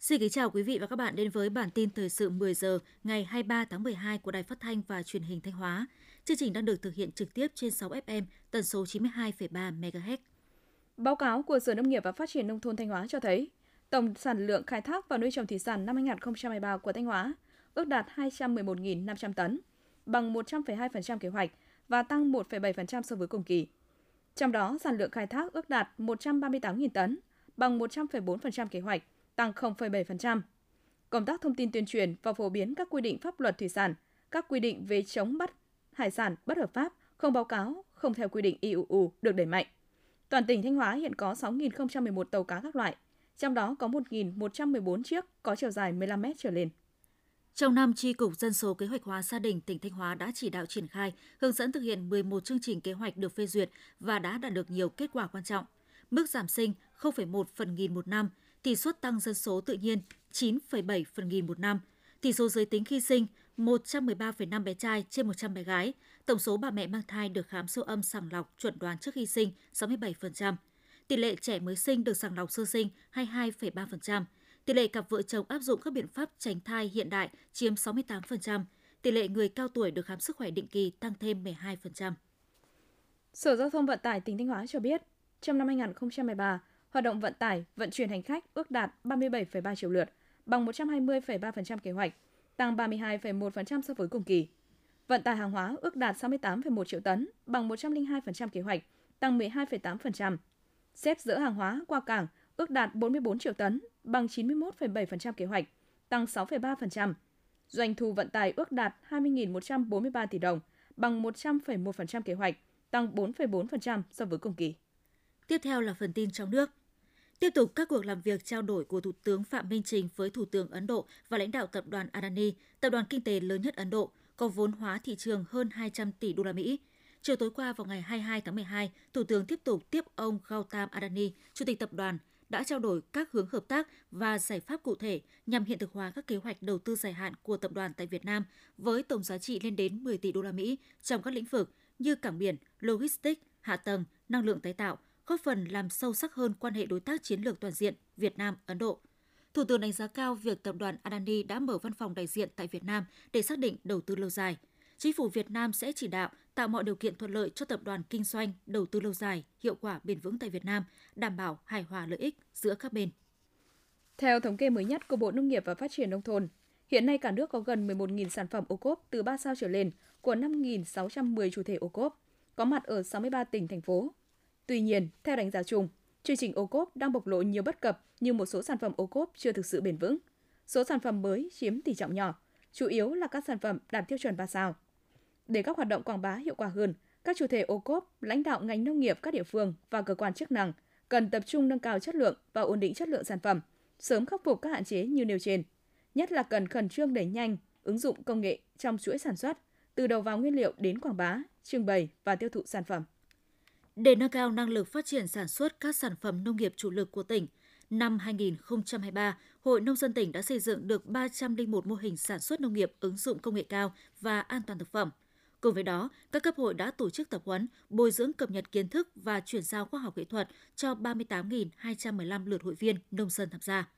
Xin kính chào quý vị và các bạn đến với bản tin thời sự 10 giờ ngày 23 tháng 12 của Đài Phát thanh và Truyền hình Thanh Hóa. Chương trình đang được thực hiện trực tiếp trên 6 FM tần số 92,3 MHz. Báo cáo của Sở Nông nghiệp và Phát triển nông thôn Thanh Hóa cho thấy, tổng sản lượng khai thác và nuôi trồng thủy sản năm 2023 của Thanh Hóa ước đạt 211.500 tấn, bằng 100,2% kế hoạch và tăng 1,7% so với cùng kỳ. Trong đó, sản lượng khai thác ước đạt 138.000 tấn, bằng 100,4% kế hoạch, tăng 0,7%. Công tác thông tin tuyên truyền và phổ biến các quy định pháp luật thủy sản, các quy định về chống bắt hải sản bất hợp pháp, không báo cáo, không theo quy định IUU được đẩy mạnh. Toàn tỉnh Thanh Hóa hiện có 6.011 tàu cá các loại, trong đó có 1.114 chiếc có chiều dài 15 mét trở lên. Trong năm, Tri Cục Dân số Kế hoạch hóa gia đình tỉnh Thanh Hóa đã chỉ đạo triển khai, hướng dẫn thực hiện 11 chương trình kế hoạch được phê duyệt và đã đạt được nhiều kết quả quan trọng. Mức giảm sinh 0,1 phần nghìn một năm, tỷ suất tăng dân số tự nhiên 9,7 phần nghìn một năm, tỷ số giới tính khi sinh 113,5 bé trai trên 100 bé gái, tổng số bà mẹ mang thai được khám siêu âm sàng lọc chuẩn đoán trước khi sinh 67%, tỷ lệ trẻ mới sinh được sàng lọc sơ sinh 22,3%, tỷ lệ cặp vợ chồng áp dụng các biện pháp tránh thai hiện đại chiếm 68%, tỷ lệ người cao tuổi được khám sức khỏe định kỳ tăng thêm 12%. Sở Giao thông Vận tải tỉnh Thanh Hóa cho biết, trong năm 2013, hoạt động vận tải, vận chuyển hành khách ước đạt 37,3 triệu lượt, bằng 120,3% kế hoạch, tăng 32,1% so với cùng kỳ. Vận tải hàng hóa ước đạt 68,1 triệu tấn, bằng 102% kế hoạch, tăng 12,8%. Xếp dỡ hàng hóa qua cảng ước đạt 44 triệu tấn, bằng 91,7% kế hoạch, tăng 6,3%. Doanh thu vận tải ước đạt 20.143 tỷ đồng, bằng 100,1% kế hoạch, tăng 4,4% so với cùng kỳ. Tiếp theo là phần tin trong nước. Tiếp tục các cuộc làm việc trao đổi của Thủ tướng Phạm Minh Trình với Thủ tướng Ấn Độ và lãnh đạo tập đoàn Adani, tập đoàn kinh tế lớn nhất Ấn Độ, có vốn hóa thị trường hơn 200 tỷ đô la Mỹ. Chiều tối qua vào ngày 22 tháng 12, Thủ tướng tiếp tục tiếp ông Gautam Adani, Chủ tịch tập đoàn, đã trao đổi các hướng hợp tác và giải pháp cụ thể nhằm hiện thực hóa các kế hoạch đầu tư dài hạn của tập đoàn tại Việt Nam với tổng giá trị lên đến 10 tỷ đô la Mỹ trong các lĩnh vực như cảng biển, logistics, hạ tầng, năng lượng tái tạo, góp phần làm sâu sắc hơn quan hệ đối tác chiến lược toàn diện Việt Nam Ấn Độ. Thủ tướng đánh giá cao việc tập đoàn Adani đã mở văn phòng đại diện tại Việt Nam để xác định đầu tư lâu dài. Chính phủ Việt Nam sẽ chỉ đạo tạo mọi điều kiện thuận lợi cho tập đoàn kinh doanh đầu tư lâu dài, hiệu quả bền vững tại Việt Nam, đảm bảo hài hòa lợi ích giữa các bên. Theo thống kê mới nhất của Bộ Nông nghiệp và Phát triển nông thôn, hiện nay cả nước có gần 11.000 sản phẩm ô cốp từ 3 sao trở lên của 5.610 chủ thể ô cốp, có mặt ở 63 tỉnh thành phố. Tuy nhiên, theo đánh giá chung, chương trình ô cốp đang bộc lộ nhiều bất cập như một số sản phẩm ô cốp chưa thực sự bền vững. Số sản phẩm mới chiếm tỷ trọng nhỏ, chủ yếu là các sản phẩm đạt tiêu chuẩn 3 sao. Để các hoạt động quảng bá hiệu quả hơn, các chủ thể ô cốp, lãnh đạo ngành nông nghiệp các địa phương và cơ quan chức năng cần tập trung nâng cao chất lượng và ổn định chất lượng sản phẩm, sớm khắc phục các hạn chế như nêu trên. Nhất là cần khẩn trương đẩy nhanh ứng dụng công nghệ trong chuỗi sản xuất, từ đầu vào nguyên liệu đến quảng bá, trưng bày và tiêu thụ sản phẩm. Để nâng cao năng lực phát triển sản xuất các sản phẩm nông nghiệp chủ lực của tỉnh, năm 2023, Hội Nông dân tỉnh đã xây dựng được 301 mô hình sản xuất nông nghiệp ứng dụng công nghệ cao và an toàn thực phẩm. Cùng với đó, các cấp hội đã tổ chức tập huấn, bồi dưỡng cập nhật kiến thức và chuyển giao khoa học kỹ thuật cho 38.215 lượt hội viên nông dân tham gia.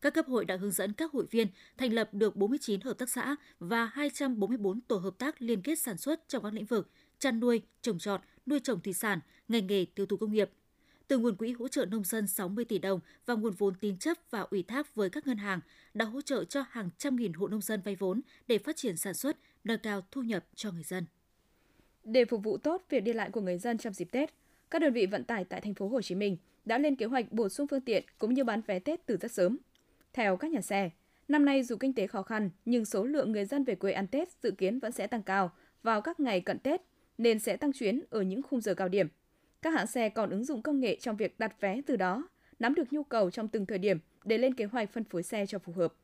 Các cấp hội đã hướng dẫn các hội viên thành lập được 49 hợp tác xã và 244 tổ hợp tác liên kết sản xuất trong các lĩnh vực chăn nuôi, trồng trọt, nuôi trồng thủy sản, ngành nghề tiêu thụ công nghiệp. Từ nguồn quỹ hỗ trợ nông dân 60 tỷ đồng và nguồn vốn tín chấp và ủy thác với các ngân hàng đã hỗ trợ cho hàng trăm nghìn hộ nông dân vay vốn để phát triển sản xuất, nâng cao thu nhập cho người dân. Để phục vụ tốt việc đi lại của người dân trong dịp Tết, các đơn vị vận tải tại thành phố Hồ Chí Minh đã lên kế hoạch bổ sung phương tiện cũng như bán vé Tết từ rất sớm. Theo các nhà xe, năm nay dù kinh tế khó khăn nhưng số lượng người dân về quê ăn Tết dự kiến vẫn sẽ tăng cao vào các ngày cận Tết nên sẽ tăng chuyến ở những khung giờ cao điểm. Các hãng xe còn ứng dụng công nghệ trong việc đặt vé từ đó, nắm được nhu cầu trong từng thời điểm để lên kế hoạch phân phối xe cho phù hợp.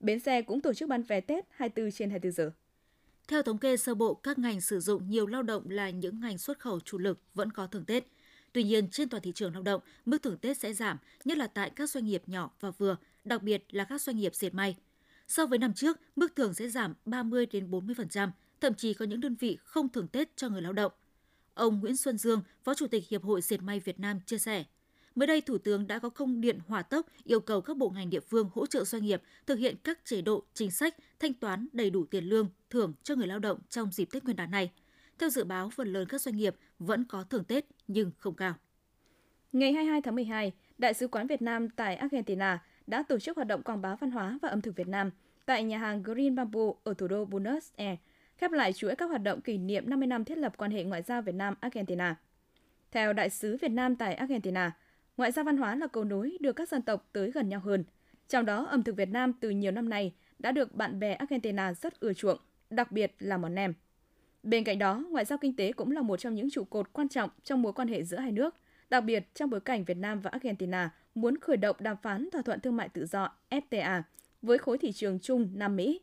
Bến xe cũng tổ chức bán vé Tết 24 trên 24 giờ. Theo thống kê sơ bộ, các ngành sử dụng nhiều lao động là những ngành xuất khẩu chủ lực vẫn có thưởng Tết. Tuy nhiên, trên toàn thị trường lao động, mức thưởng Tết sẽ giảm, nhất là tại các doanh nghiệp nhỏ và vừa, đặc biệt là các doanh nghiệp dệt may. So với năm trước, mức thưởng sẽ giảm 30 đến 40%, thậm chí có những đơn vị không thưởng Tết cho người lao động. Ông Nguyễn Xuân Dương, Phó Chủ tịch Hiệp hội Dệt may Việt Nam chia sẻ, Mới đây, Thủ tướng đã có công điện hỏa tốc yêu cầu các bộ ngành địa phương hỗ trợ doanh nghiệp thực hiện các chế độ, chính sách, thanh toán đầy đủ tiền lương, thưởng cho người lao động trong dịp Tết Nguyên đán này. Theo dự báo, phần lớn các doanh nghiệp vẫn có thưởng Tết nhưng không cao. Ngày 22 tháng 12, Đại sứ quán Việt Nam tại Argentina đã tổ chức hoạt động quảng bá văn hóa và ẩm thực Việt Nam tại nhà hàng Green Bamboo ở thủ đô Buenos Aires, khép lại chuỗi các hoạt động kỷ niệm 50 năm thiết lập quan hệ ngoại giao Việt Nam-Argentina. Theo Đại sứ Việt Nam tại Argentina, ngoại giao văn hóa là cầu nối đưa các dân tộc tới gần nhau hơn. Trong đó, ẩm thực Việt Nam từ nhiều năm nay đã được bạn bè Argentina rất ưa chuộng, đặc biệt là món nem. Bên cạnh đó, ngoại giao kinh tế cũng là một trong những trụ cột quan trọng trong mối quan hệ giữa hai nước, đặc biệt trong bối cảnh Việt Nam và Argentina muốn khởi động đàm phán thỏa thuận thương mại tự do FTA với khối thị trường chung Nam Mỹ.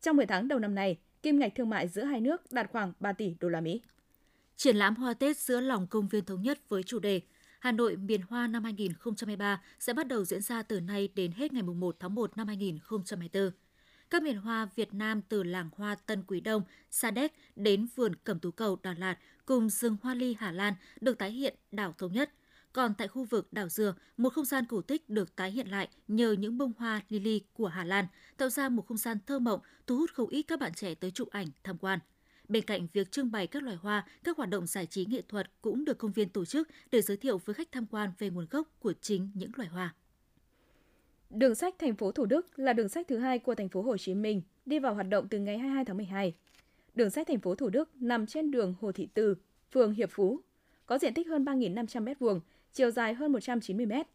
Trong 10 tháng đầu năm nay, kim ngạch thương mại giữa hai nước đạt khoảng 3 tỷ đô la Mỹ. Triển lãm hoa Tết giữa lòng công viên thống nhất với chủ đề Hà Nội miền hoa năm 2023 sẽ bắt đầu diễn ra từ nay đến hết ngày 1 tháng 1 năm 2024. Các miền hoa Việt Nam từ làng hoa Tân Quý Đông, Sa Đéc đến vườn Cẩm Tú Cầu Đà Lạt cùng rừng hoa ly Hà Lan được tái hiện đảo Thống Nhất. Còn tại khu vực đảo Dừa, một không gian cổ tích được tái hiện lại nhờ những bông hoa lily của Hà Lan, tạo ra một không gian thơ mộng, thu hút không ít các bạn trẻ tới chụp ảnh, tham quan. Bên cạnh việc trưng bày các loài hoa, các hoạt động giải trí nghệ thuật cũng được công viên tổ chức để giới thiệu với khách tham quan về nguồn gốc của chính những loài hoa. Đường sách thành phố Thủ Đức là đường sách thứ hai của thành phố Hồ Chí Minh, đi vào hoạt động từ ngày 22 tháng 12. Đường sách thành phố Thủ Đức nằm trên đường Hồ Thị Từ, phường Hiệp Phú, có diện tích hơn 3.500 m2, chiều dài hơn 190 mét.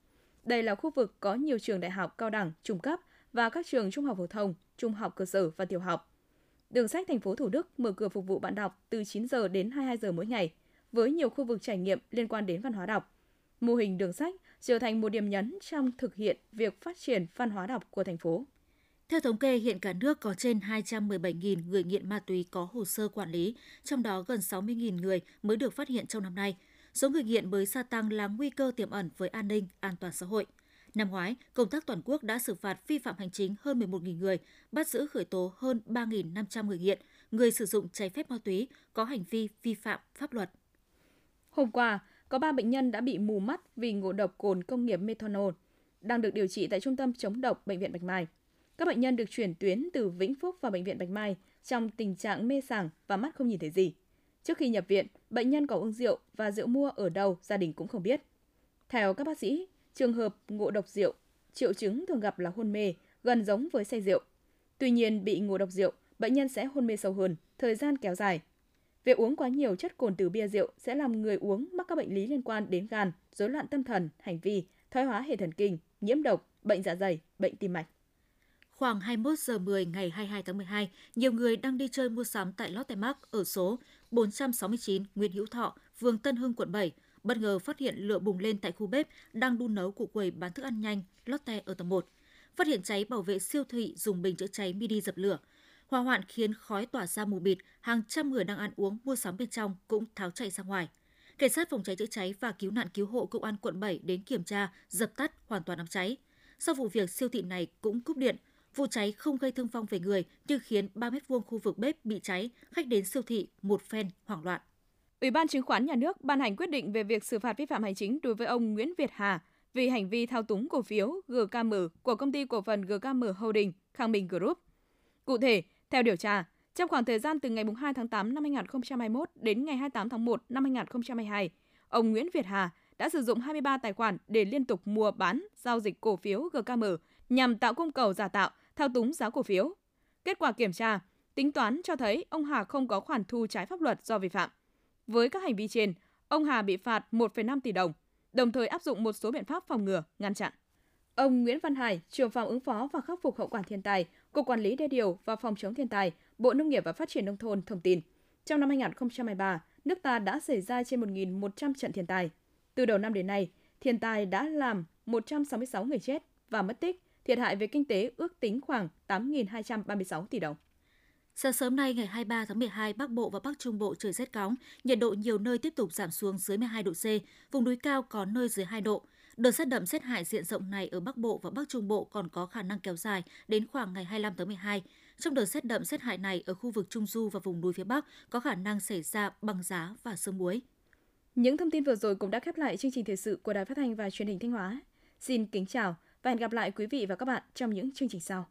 Đây là khu vực có nhiều trường đại học, cao đẳng, trung cấp và các trường trung học phổ thông, trung học cơ sở và tiểu học. Đường sách thành phố Thủ Đức mở cửa phục vụ bạn đọc từ 9 giờ đến 22 giờ mỗi ngày, với nhiều khu vực trải nghiệm liên quan đến văn hóa đọc. Mô hình đường sách trở thành một điểm nhấn trong thực hiện việc phát triển văn hóa đọc của thành phố. Theo thống kê, hiện cả nước có trên 217.000 người nghiện ma túy có hồ sơ quản lý, trong đó gần 60.000 người mới được phát hiện trong năm nay. Số người nghiện mới gia tăng là nguy cơ tiềm ẩn với an ninh, an toàn xã hội. Năm ngoái, công tác toàn quốc đã xử phạt vi phạm hành chính hơn 11.000 người, bắt giữ khởi tố hơn 3.500 người nghiện, người sử dụng trái phép ma túy có hành vi vi phạm pháp luật. Hôm qua, có 3 bệnh nhân đã bị mù mắt vì ngộ độc cồn công nghiệp methanol, đang được điều trị tại Trung tâm chống độc Bệnh viện Bạch Mai. Các bệnh nhân được chuyển tuyến từ Vĩnh Phúc vào Bệnh viện Bạch Mai trong tình trạng mê sảng và mắt không nhìn thấy gì. Trước khi nhập viện, bệnh nhân có uống rượu và rượu mua ở đâu gia đình cũng không biết. Theo các bác sĩ, trường hợp ngộ độc rượu, triệu chứng thường gặp là hôn mê, gần giống với say rượu. Tuy nhiên, bị ngộ độc rượu, bệnh nhân sẽ hôn mê sâu hơn, thời gian kéo dài. Việc uống quá nhiều chất cồn từ bia rượu sẽ làm người uống mắc các bệnh lý liên quan đến gan, rối loạn tâm thần, hành vi, thoái hóa hệ thần kinh, nhiễm độc, bệnh dạ dày, bệnh tim mạch. Khoảng 21 giờ 10 ngày 22 tháng 12, nhiều người đang đi chơi mua sắm tại Lotte Mart ở số 469 Nguyễn Hữu Thọ, phường Tân Hưng, quận 7, bất ngờ phát hiện lửa bùng lên tại khu bếp đang đun nấu của quầy bán thức ăn nhanh Lotte ở tầng 1. Phát hiện cháy bảo vệ siêu thị dùng bình chữa cháy mini dập lửa. Hỏa hoạn khiến khói tỏa ra mù mịt, hàng trăm người đang ăn uống mua sắm bên trong cũng tháo chạy ra ngoài. Cảnh sát phòng cháy chữa cháy và cứu nạn cứu hộ công an quận 7 đến kiểm tra, dập tắt hoàn toàn đám cháy. Sau vụ việc siêu thị này cũng cúp điện, vụ cháy không gây thương vong về người nhưng khiến 3 mét vuông khu vực bếp bị cháy, khách đến siêu thị một phen hoảng loạn. Ủy ban Chứng khoán Nhà nước ban hành quyết định về việc xử phạt vi phạm hành chính đối với ông Nguyễn Việt Hà vì hành vi thao túng cổ phiếu GKM của công ty cổ phần GKM Holding Khang Minh Group. Cụ thể, theo điều tra, trong khoảng thời gian từ ngày 2 tháng 8 năm 2021 đến ngày 28 tháng 1 năm 2022, ông Nguyễn Việt Hà đã sử dụng 23 tài khoản để liên tục mua bán, giao dịch cổ phiếu GKM nhằm tạo cung cầu giả tạo, thao túng giá cổ phiếu. Kết quả kiểm tra, tính toán cho thấy ông Hà không có khoản thu trái pháp luật do vi phạm. Với các hành vi trên, ông Hà bị phạt 1,5 tỷ đồng, đồng thời áp dụng một số biện pháp phòng ngừa, ngăn chặn. Ông Nguyễn Văn Hải, trưởng phòng ứng phó và khắc phục hậu quả thiên tai, Cục Quản lý Đê điều và Phòng chống thiên tai, Bộ Nông nghiệp và Phát triển Nông thôn thông tin, trong năm 2023, nước ta đã xảy ra trên 1.100 trận thiên tai. Từ đầu năm đến nay, thiên tai đã làm 166 người chết và mất tích, thiệt hại về kinh tế ước tính khoảng 8.236 tỷ đồng. Sáng sớm nay ngày 23 tháng 12, Bắc Bộ và Bắc Trung Bộ trời rét cóng, nhiệt độ nhiều nơi tiếp tục giảm xuống dưới 12 độ C, vùng núi cao có nơi dưới 2 độ. Đợt rét đậm rét hại diện rộng này ở Bắc Bộ và Bắc Trung Bộ còn có khả năng kéo dài đến khoảng ngày 25 tháng 12. Trong đợt rét đậm rét hại này ở khu vực Trung Du và vùng núi phía Bắc có khả năng xảy ra băng giá và sương muối. Những thông tin vừa rồi cũng đã khép lại chương trình thời sự của Đài Phát thanh và Truyền hình Thanh Hóa. Xin kính chào và hẹn gặp lại quý vị và các bạn trong những chương trình sau.